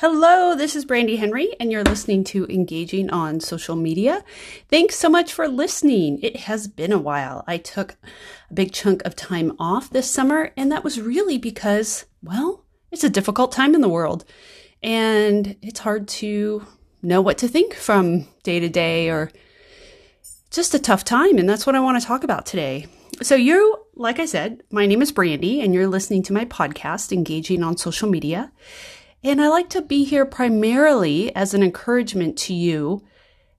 Hello, this is Brandy Henry, and you're listening to Engaging on Social Media. Thanks so much for listening. It has been a while. I took a big chunk of time off this summer, and that was really because, well, it's a difficult time in the world, and it's hard to know what to think from day to day or just a tough time. And that's what I want to talk about today. So, you, like I said, my name is Brandy, and you're listening to my podcast, Engaging on Social Media. And I like to be here primarily as an encouragement to you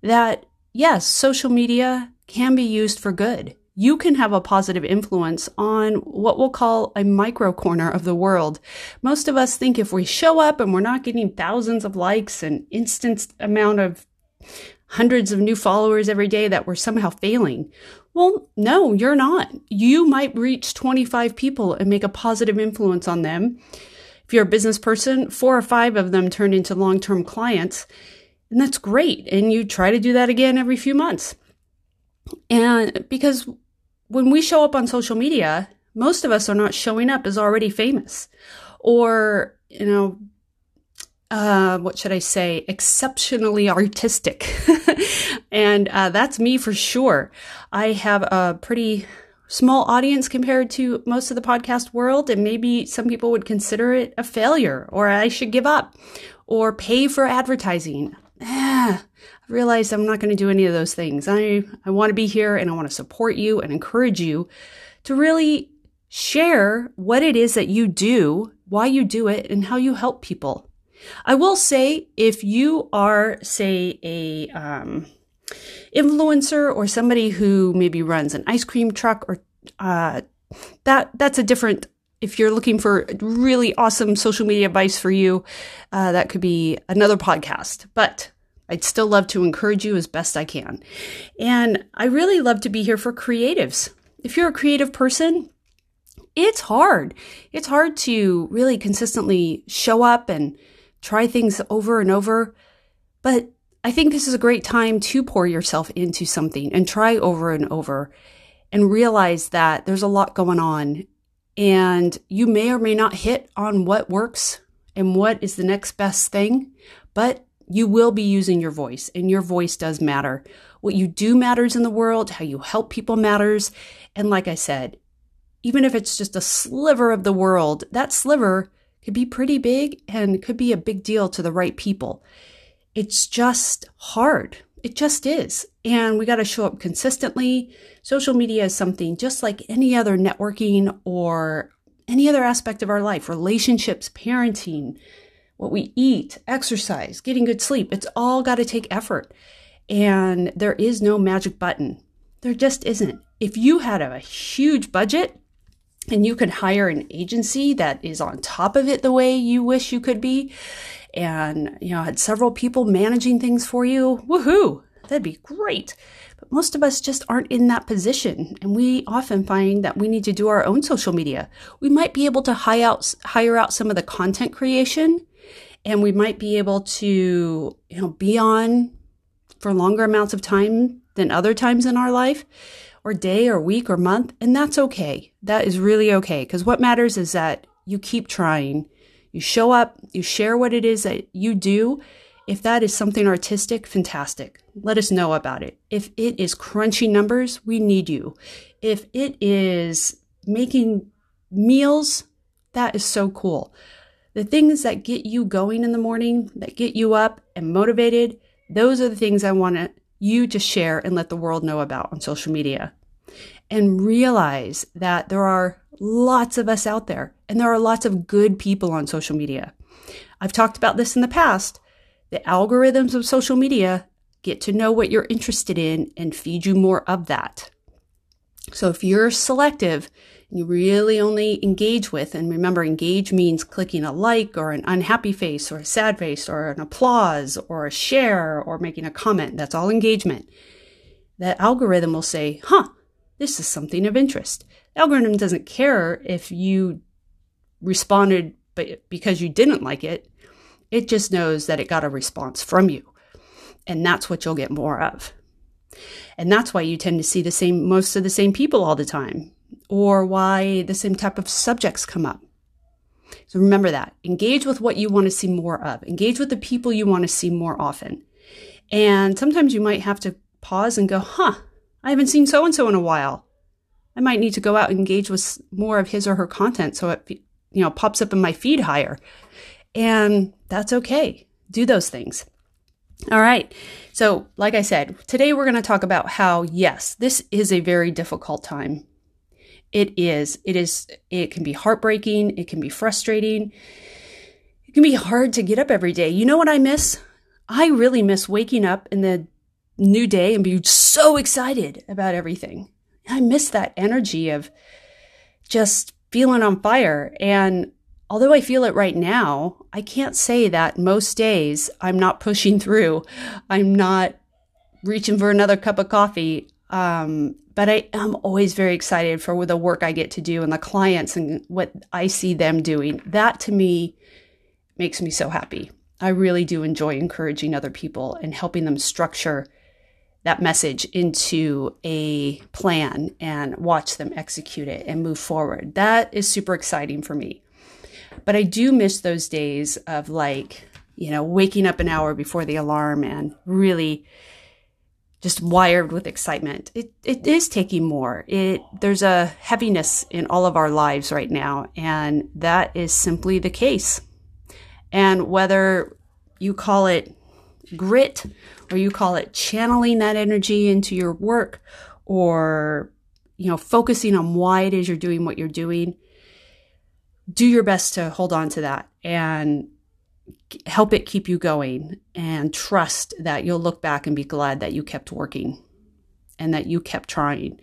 that yes, social media can be used for good. You can have a positive influence on what we'll call a micro corner of the world. Most of us think if we show up and we're not getting thousands of likes and instant amount of hundreds of new followers every day that we're somehow failing. Well, no, you're not. You might reach 25 people and make a positive influence on them if you're a business person, four or five of them turn into long term clients. And that's great. And you try to do that again every few months. And because when we show up on social media, most of us are not showing up as already famous or, you know, uh, what should I say, exceptionally artistic. and uh, that's me for sure. I have a pretty small audience compared to most of the podcast world. And maybe some people would consider it a failure or I should give up or pay for advertising. Ah, I realized I'm not going to do any of those things. I, I want to be here and I want to support you and encourage you to really share what it is that you do, why you do it, and how you help people. I will say if you are, say, a, um, influencer or somebody who maybe runs an ice cream truck or uh, that that's a different if you're looking for really awesome social media advice for you uh, that could be another podcast. But i'd still love to encourage you as best i can. And i really love to be here for creatives. If you're a creative person it's hard. It's hard to really consistently show up and try things over and over. But I think this is a great time to pour yourself into something and try over and over and realize that there's a lot going on and you may or may not hit on what works and what is the next best thing, but you will be using your voice and your voice does matter. What you do matters in the world, how you help people matters. And like I said, even if it's just a sliver of the world, that sliver could be pretty big and could be a big deal to the right people it's just hard. It just is. And we got to show up consistently. Social media is something just like any other networking or any other aspect of our life relationships, parenting, what we eat, exercise, getting good sleep. It's all got to take effort. And there is no magic button. There just isn't. If you had a huge budget and you could hire an agency that is on top of it the way you wish you could be, and, you know, had several people managing things for you, woohoo, that'd be great. But most of us just aren't in that position. And we often find that we need to do our own social media. We might be able to hire out, hire out some of the content creation and we might be able to, you know, be on for longer amounts of time than other times in our life or day or week or month. And that's okay. That is really okay. Because what matters is that you keep trying you show up, you share what it is that you do. If that is something artistic, fantastic. Let us know about it. If it is crunchy numbers, we need you. If it is making meals, that is so cool. The things that get you going in the morning, that get you up and motivated, those are the things I want you to share and let the world know about on social media. And realize that there are lots of us out there, and there are lots of good people on social media. I've talked about this in the past. The algorithms of social media get to know what you're interested in and feed you more of that. So if you're selective, you really only engage with, and remember, engage means clicking a like or an unhappy face or a sad face or an applause or a share or making a comment. That's all engagement. That algorithm will say, huh, this is something of interest algorithm doesn't care if you responded but because you didn't like it. It just knows that it got a response from you. And that's what you'll get more of. And that's why you tend to see the same most of the same people all the time or why the same type of subjects come up. So remember that. Engage with what you want to see more of. Engage with the people you want to see more often. And sometimes you might have to pause and go, huh, I haven't seen so and so in a while. I might need to go out and engage with more of his or her content so it you know pops up in my feed higher. And that's okay. Do those things. All right. So, like I said, today we're going to talk about how yes, this is a very difficult time it is. It is. It can be heartbreaking. It can be frustrating. It can be hard to get up every day. You know what I miss? I really miss waking up in the new day and be so excited about everything. I miss that energy of just feeling on fire. And although I feel it right now, I can't say that most days I'm not pushing through. I'm not reaching for another cup of coffee. Um, but I am always very excited for the work I get to do and the clients and what I see them doing. That to me makes me so happy. I really do enjoy encouraging other people and helping them structure that message into a plan and watch them execute it and move forward. That is super exciting for me. But I do miss those days of like, you know, waking up an hour before the alarm and really just wired with excitement. It it is taking more. It there's a heaviness in all of our lives right now, and that is simply the case. And whether you call it grit or you call it channeling that energy into your work or you know focusing on why it is you're doing what you're doing, do your best to hold on to that and help it keep you going and trust that you'll look back and be glad that you kept working and that you kept trying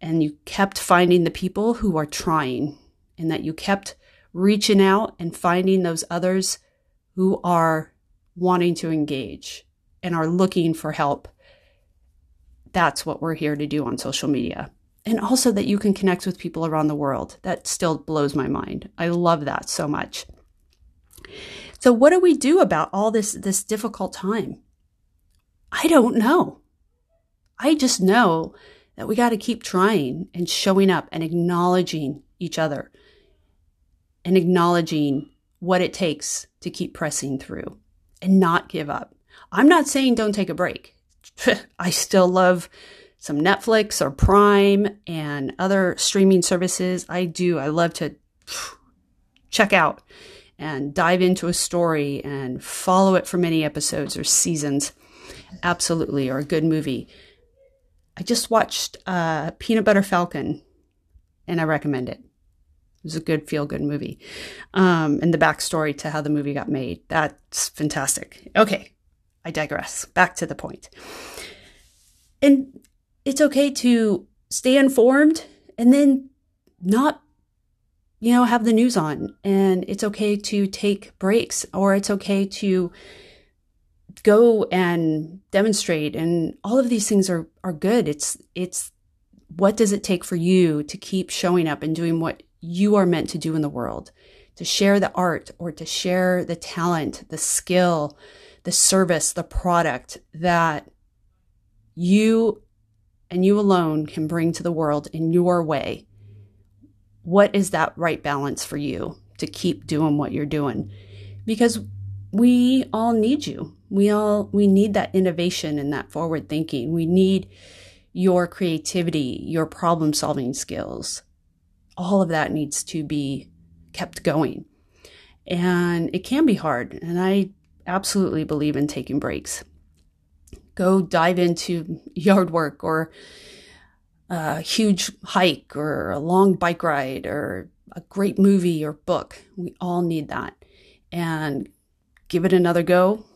and you kept finding the people who are trying and that you kept reaching out and finding those others who are wanting to engage and are looking for help. That's what we're here to do on social media. And also that you can connect with people around the world. That still blows my mind. I love that so much. So what do we do about all this, this difficult time? I don't know. I just know that we got to keep trying and showing up and acknowledging each other and acknowledging what it takes to keep pressing through and not give up. I'm not saying don't take a break. I still love some Netflix or Prime and other streaming services. I do. I love to check out and dive into a story and follow it for many episodes or seasons. Absolutely, or a good movie. I just watched uh, Peanut Butter Falcon and I recommend it. It was a good feel good movie. Um, and the backstory to how the movie got made. That's fantastic. Okay, I digress. Back to the point. And it's okay to stay informed and then not you know, have the news on and it's okay to take breaks or it's okay to go and demonstrate and all of these things are are good. It's it's what does it take for you to keep showing up and doing what you are meant to do in the world? To share the art or to share the talent, the skill, the service, the product that you and you alone can bring to the world in your way what is that right balance for you to keep doing what you're doing? Because we all need you. We all we need that innovation and that forward thinking. We need your creativity, your problem solving skills. All of that needs to be kept going. And it can be hard, and I absolutely believe in taking breaks. Go dive into yard work or a huge hike or a long bike ride or a great movie or book. We all need that. And give it another go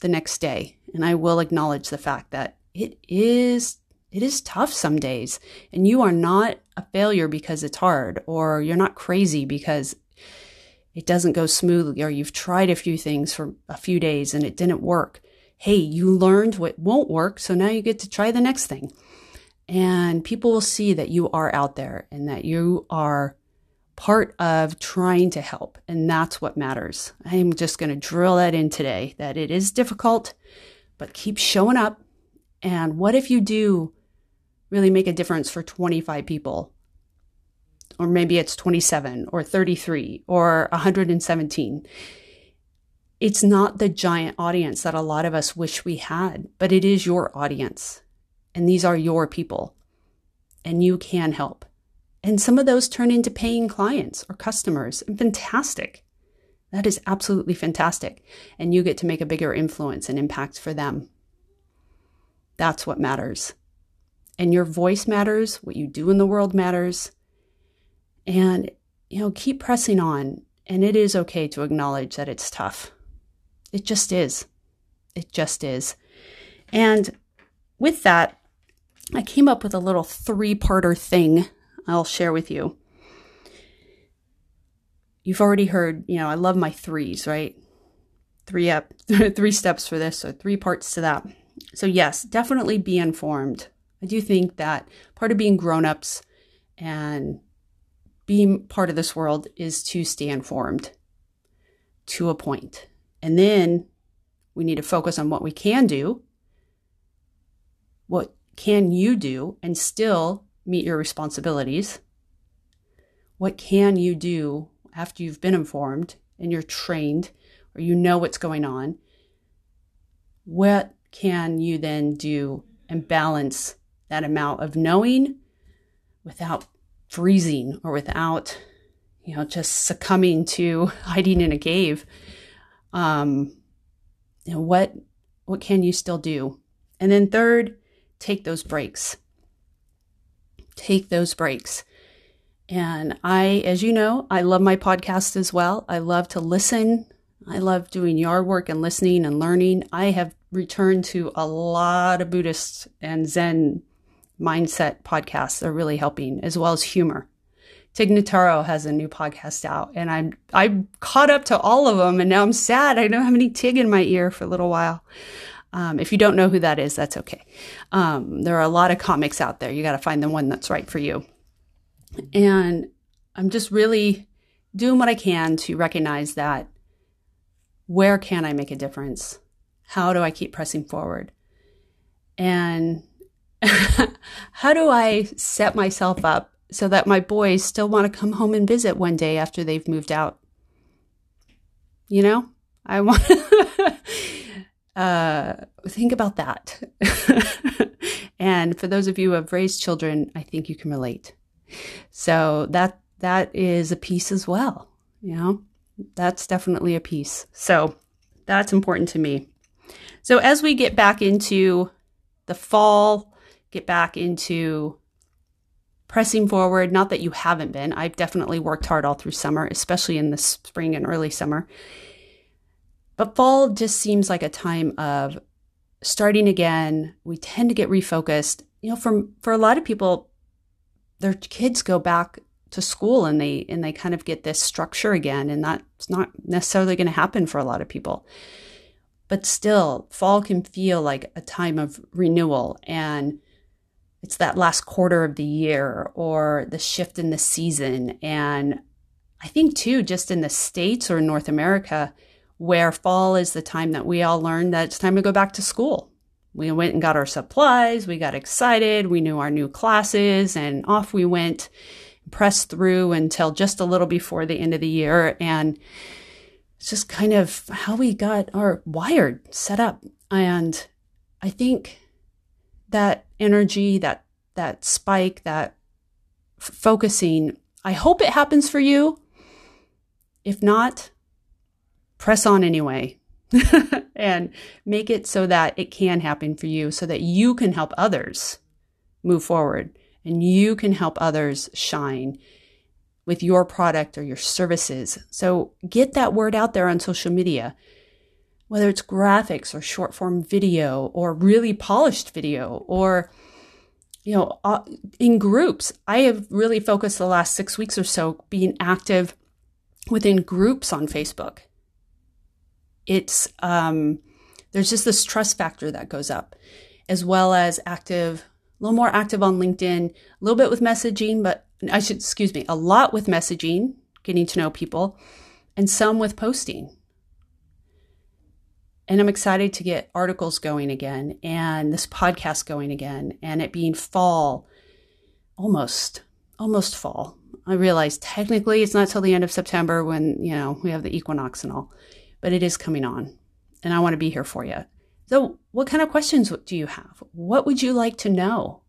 the next day. And I will acknowledge the fact that it is it is tough some days and you are not a failure because it's hard or you're not crazy because it doesn't go smoothly or you've tried a few things for a few days and it didn't work. Hey, you learned what won't work, so now you get to try the next thing and people will see that you are out there and that you are part of trying to help. And that's what matters. I'm just going to drill that in today that it is difficult, but keep showing up. And what if you do really make a difference for 25 people? or maybe it's 27 or 33 or 117. It's not the giant audience that a lot of us wish we had, but it is your audience. And these are your people. And you can help. And some of those turn into paying clients or customers. And fantastic. That is absolutely fantastic. And you get to make a bigger influence and impact for them. That's what matters. And your voice matters. What you do in the world matters. And, you know, keep pressing on. And it is okay to acknowledge that it's tough. It just is. It just is. And with that, I came up with a little three parter thing I'll share with you. You've already heard, you know, I love my threes, right? Three up, three steps for this, so three parts to that. So, yes, definitely be informed. I do think that part of being grown ups and being part of this world is to stay informed to a point. And then we need to focus on what we can do. What can you do and still meet your responsibilities? What can you do after you've been informed and you're trained or you know what's going on? What can you then do and balance that amount of knowing without freezing or without, you know, just succumbing to hiding in a cave? Um, you know, what what can you still do? And then third, take those breaks. Take those breaks. And I, as you know, I love my podcast as well. I love to listen. I love doing yard work and listening and learning. I have returned to a lot of Buddhist and Zen mindset podcasts are really helping, as well as humor. Tig Notaro has a new podcast out, and I'm I'm caught up to all of them, and now I'm sad I don't have any Tig in my ear for a little while. Um, if you don't know who that is, that's okay. Um, there are a lot of comics out there. You got to find the one that's right for you. And I'm just really doing what I can to recognize that where can I make a difference? How do I keep pressing forward? And how do I set myself up so that my boys still want to come home and visit one day after they've moved out? You know, I want uh, think about that. and for those of you who have raised children, I think you can relate. So that that is a piece as well. You know, that's definitely a piece. So that's important to me. So as we get back into the fall, get back into pressing forward, not that you haven't been. I've definitely worked hard all through summer, especially in the spring and early summer. But fall just seems like a time of starting again. We tend to get refocused. You know, for for a lot of people, their kids go back to school and they and they kind of get this structure again, and that's not necessarily going to happen for a lot of people. But still, fall can feel like a time of renewal and it's that last quarter of the year or the shift in the season. And I think too, just in the States or North America, where fall is the time that we all learn that it's time to go back to school. We went and got our supplies, we got excited, we knew our new classes, and off we went, pressed through until just a little before the end of the year. And it's just kind of how we got our wired set up. And I think that energy, that that spike, that f- focusing, I hope it happens for you. If not, press on anyway and make it so that it can happen for you so that you can help others move forward and you can help others shine with your product or your services. So get that word out there on social media, whether it's graphics or short form video or really polished video or you know, uh, in groups. I have really focused the last six weeks or so being active within groups on Facebook it's um, there's just this trust factor that goes up, as well as active, a little more active on LinkedIn, a little bit with messaging, but I should excuse me, a lot with messaging, getting to know people, and some with posting. And I'm excited to get articles going again and this podcast going again and it being fall, almost, almost fall. I realize technically it's not till the end of September when, you know, we have the equinox and all, but it is coming on and I want to be here for you. So, what kind of questions do you have? What would you like to know?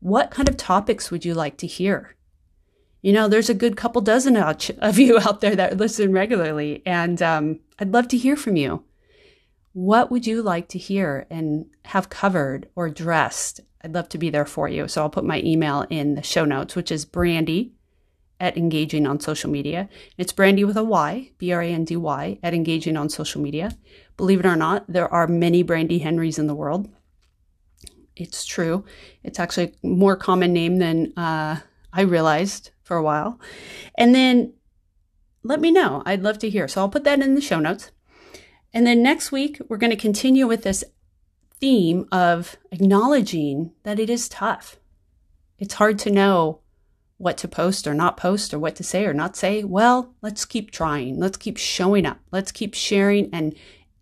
What kind of topics would you like to hear? You know, there's a good couple dozen of you out there that listen regularly, and um, I'd love to hear from you. What would you like to hear and have covered or dressed? I'd love to be there for you. So I'll put my email in the show notes, which is brandy at engaging on social media. It's brandy with a Y, B R A N D Y, at engaging on social media. Believe it or not, there are many Brandy Henrys in the world. It's true. It's actually a more common name than uh, I realized for a while. And then let me know. I'd love to hear. So I'll put that in the show notes. And then next week, we're going to continue with this theme of acknowledging that it is tough. It's hard to know what to post or not post or what to say or not say. Well, let's keep trying. Let's keep showing up. Let's keep sharing and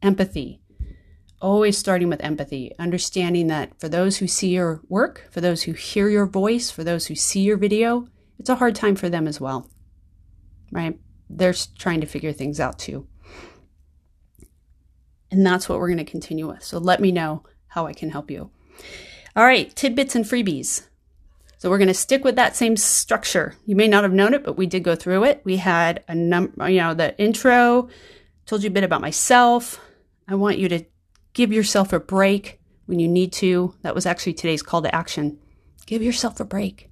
empathy. Always starting with empathy, understanding that for those who see your work, for those who hear your voice, for those who see your video, it's a hard time for them as well. Right? They're trying to figure things out too. And that's what we're going to continue with. So let me know how I can help you. All right, tidbits and freebies. So we're going to stick with that same structure. You may not have known it, but we did go through it. We had a number, you know, the intro, told you a bit about myself. I want you to give yourself a break when you need to. That was actually today's call to action. Give yourself a break.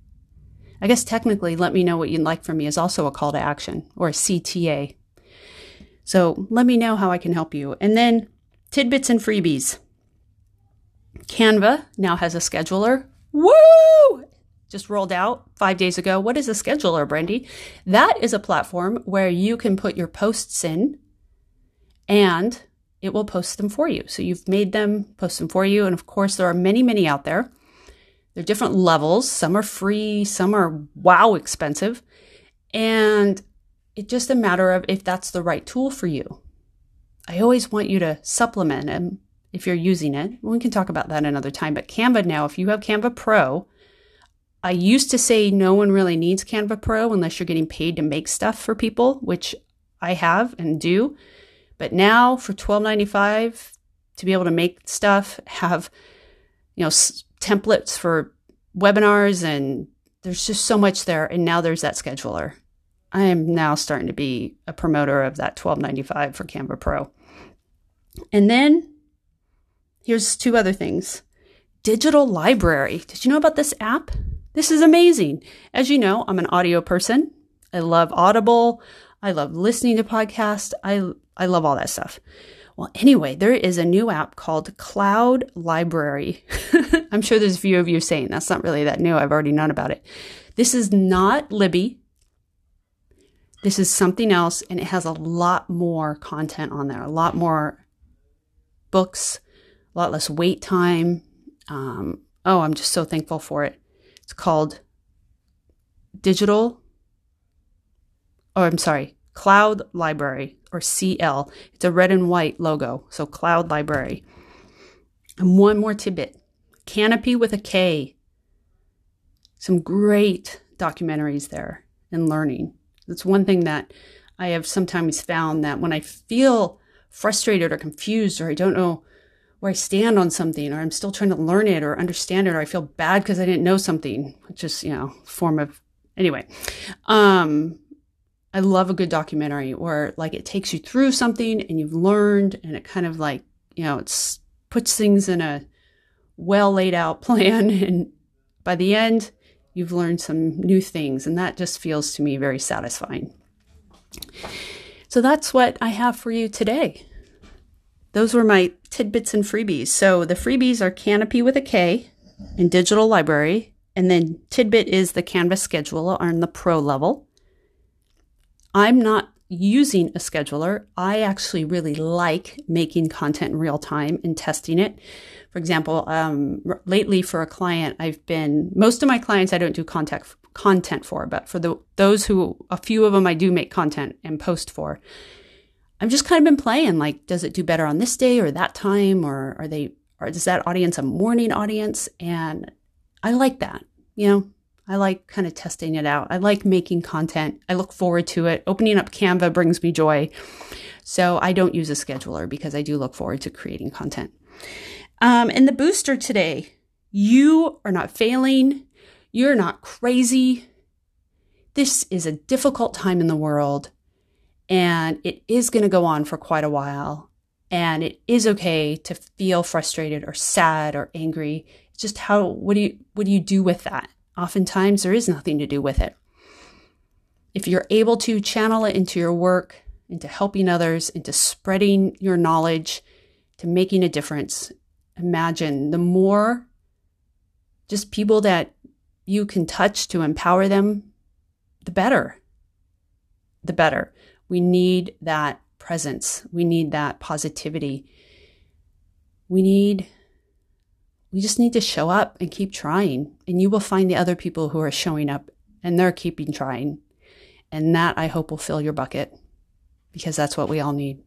I guess technically, let me know what you'd like from me is also a call to action or a CTA. So let me know how I can help you. And then tidbits and freebies. Canva now has a scheduler. Woo! Just rolled out five days ago. What is a scheduler, Brandy? That is a platform where you can put your posts in and it will post them for you. So you've made them, post them for you. And of course, there are many, many out there. They're different levels. Some are free, some are wow expensive. And it's just a matter of if that's the right tool for you. I always want you to supplement them if you're using it. We can talk about that another time. But Canva now, if you have Canva Pro, I used to say no one really needs Canva Pro unless you're getting paid to make stuff for people, which I have and do. But now for $12.95 to be able to make stuff, have you know s- templates for webinars and there's just so much there and now there's that scheduler. I am now starting to be a promoter of that $12.95 for Canva Pro. And then here's two other things. Digital Library. Did you know about this app? This is amazing. As you know, I'm an audio person. I love Audible. I love listening to podcasts. I I love all that stuff. Well, anyway, there is a new app called Cloud Library. I'm sure there's a few of you saying that's not really that new. I've already known about it. This is not Libby. This is something else, and it has a lot more content on there, a lot more books, a lot less wait time. Um, oh, I'm just so thankful for it. It's called Digital, oh, I'm sorry, Cloud Library or CL. It's a red and white logo, so Cloud Library. And one more tidbit Kanopy with a K. Some great documentaries there and learning. That's one thing that I have sometimes found that when I feel frustrated or confused or I don't know where I stand on something or I'm still trying to learn it or understand it or I feel bad because I didn't know something, which is, you know, form of anyway. Um I love a good documentary where like it takes you through something and you've learned and it kind of like, you know, it's puts things in a well laid out plan and by the end you've learned some new things, and that just feels to me very satisfying. So that's what I have for you today. Those were my tidbits and freebies. So the freebies are Kanopy with a K in Digital Library, and then Tidbit is the Canva's scheduler on the pro level. I'm not using a scheduler. I actually really like making content in real time and testing it. For example, um, lately for a client, I've been most of my clients I don't do contact content for, but for the those who a few of them I do make content and post for. I've just kind of been playing like, does it do better on this day or that time, or are they, or is that audience a morning audience? And I like that. You know, I like kind of testing it out. I like making content. I look forward to it. Opening up Canva brings me joy. So I don't use a scheduler because I do look forward to creating content. Um, and the booster today, you are not failing. You're not crazy. This is a difficult time in the world and it is going to go on for quite a while. And it is okay to feel frustrated or sad or angry. It's just how, what do you, what do you do with that? Oftentimes there is nothing to do with it. If you're able to channel it into your work, into helping others, into spreading your knowledge, to making a difference, imagine the more just people that you can touch to empower them, the better. The better. We need that presence. We need that positivity. We need, we just need to show up and keep trying. And you will find the other people who are showing up and they're keeping trying. And that I hope will fill your bucket because that's what we all need.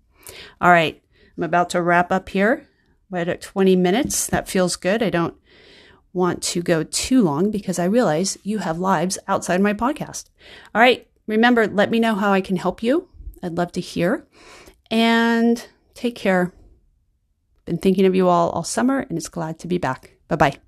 All right. I'm about to wrap up here. Right at 20 minutes. That feels good. I don't want to go too long because I realize you have lives outside my podcast. All right. Remember, let me know how I can help you. I'd love to hear. And take care. Been thinking of you all all summer and it's glad to be back. Bye bye.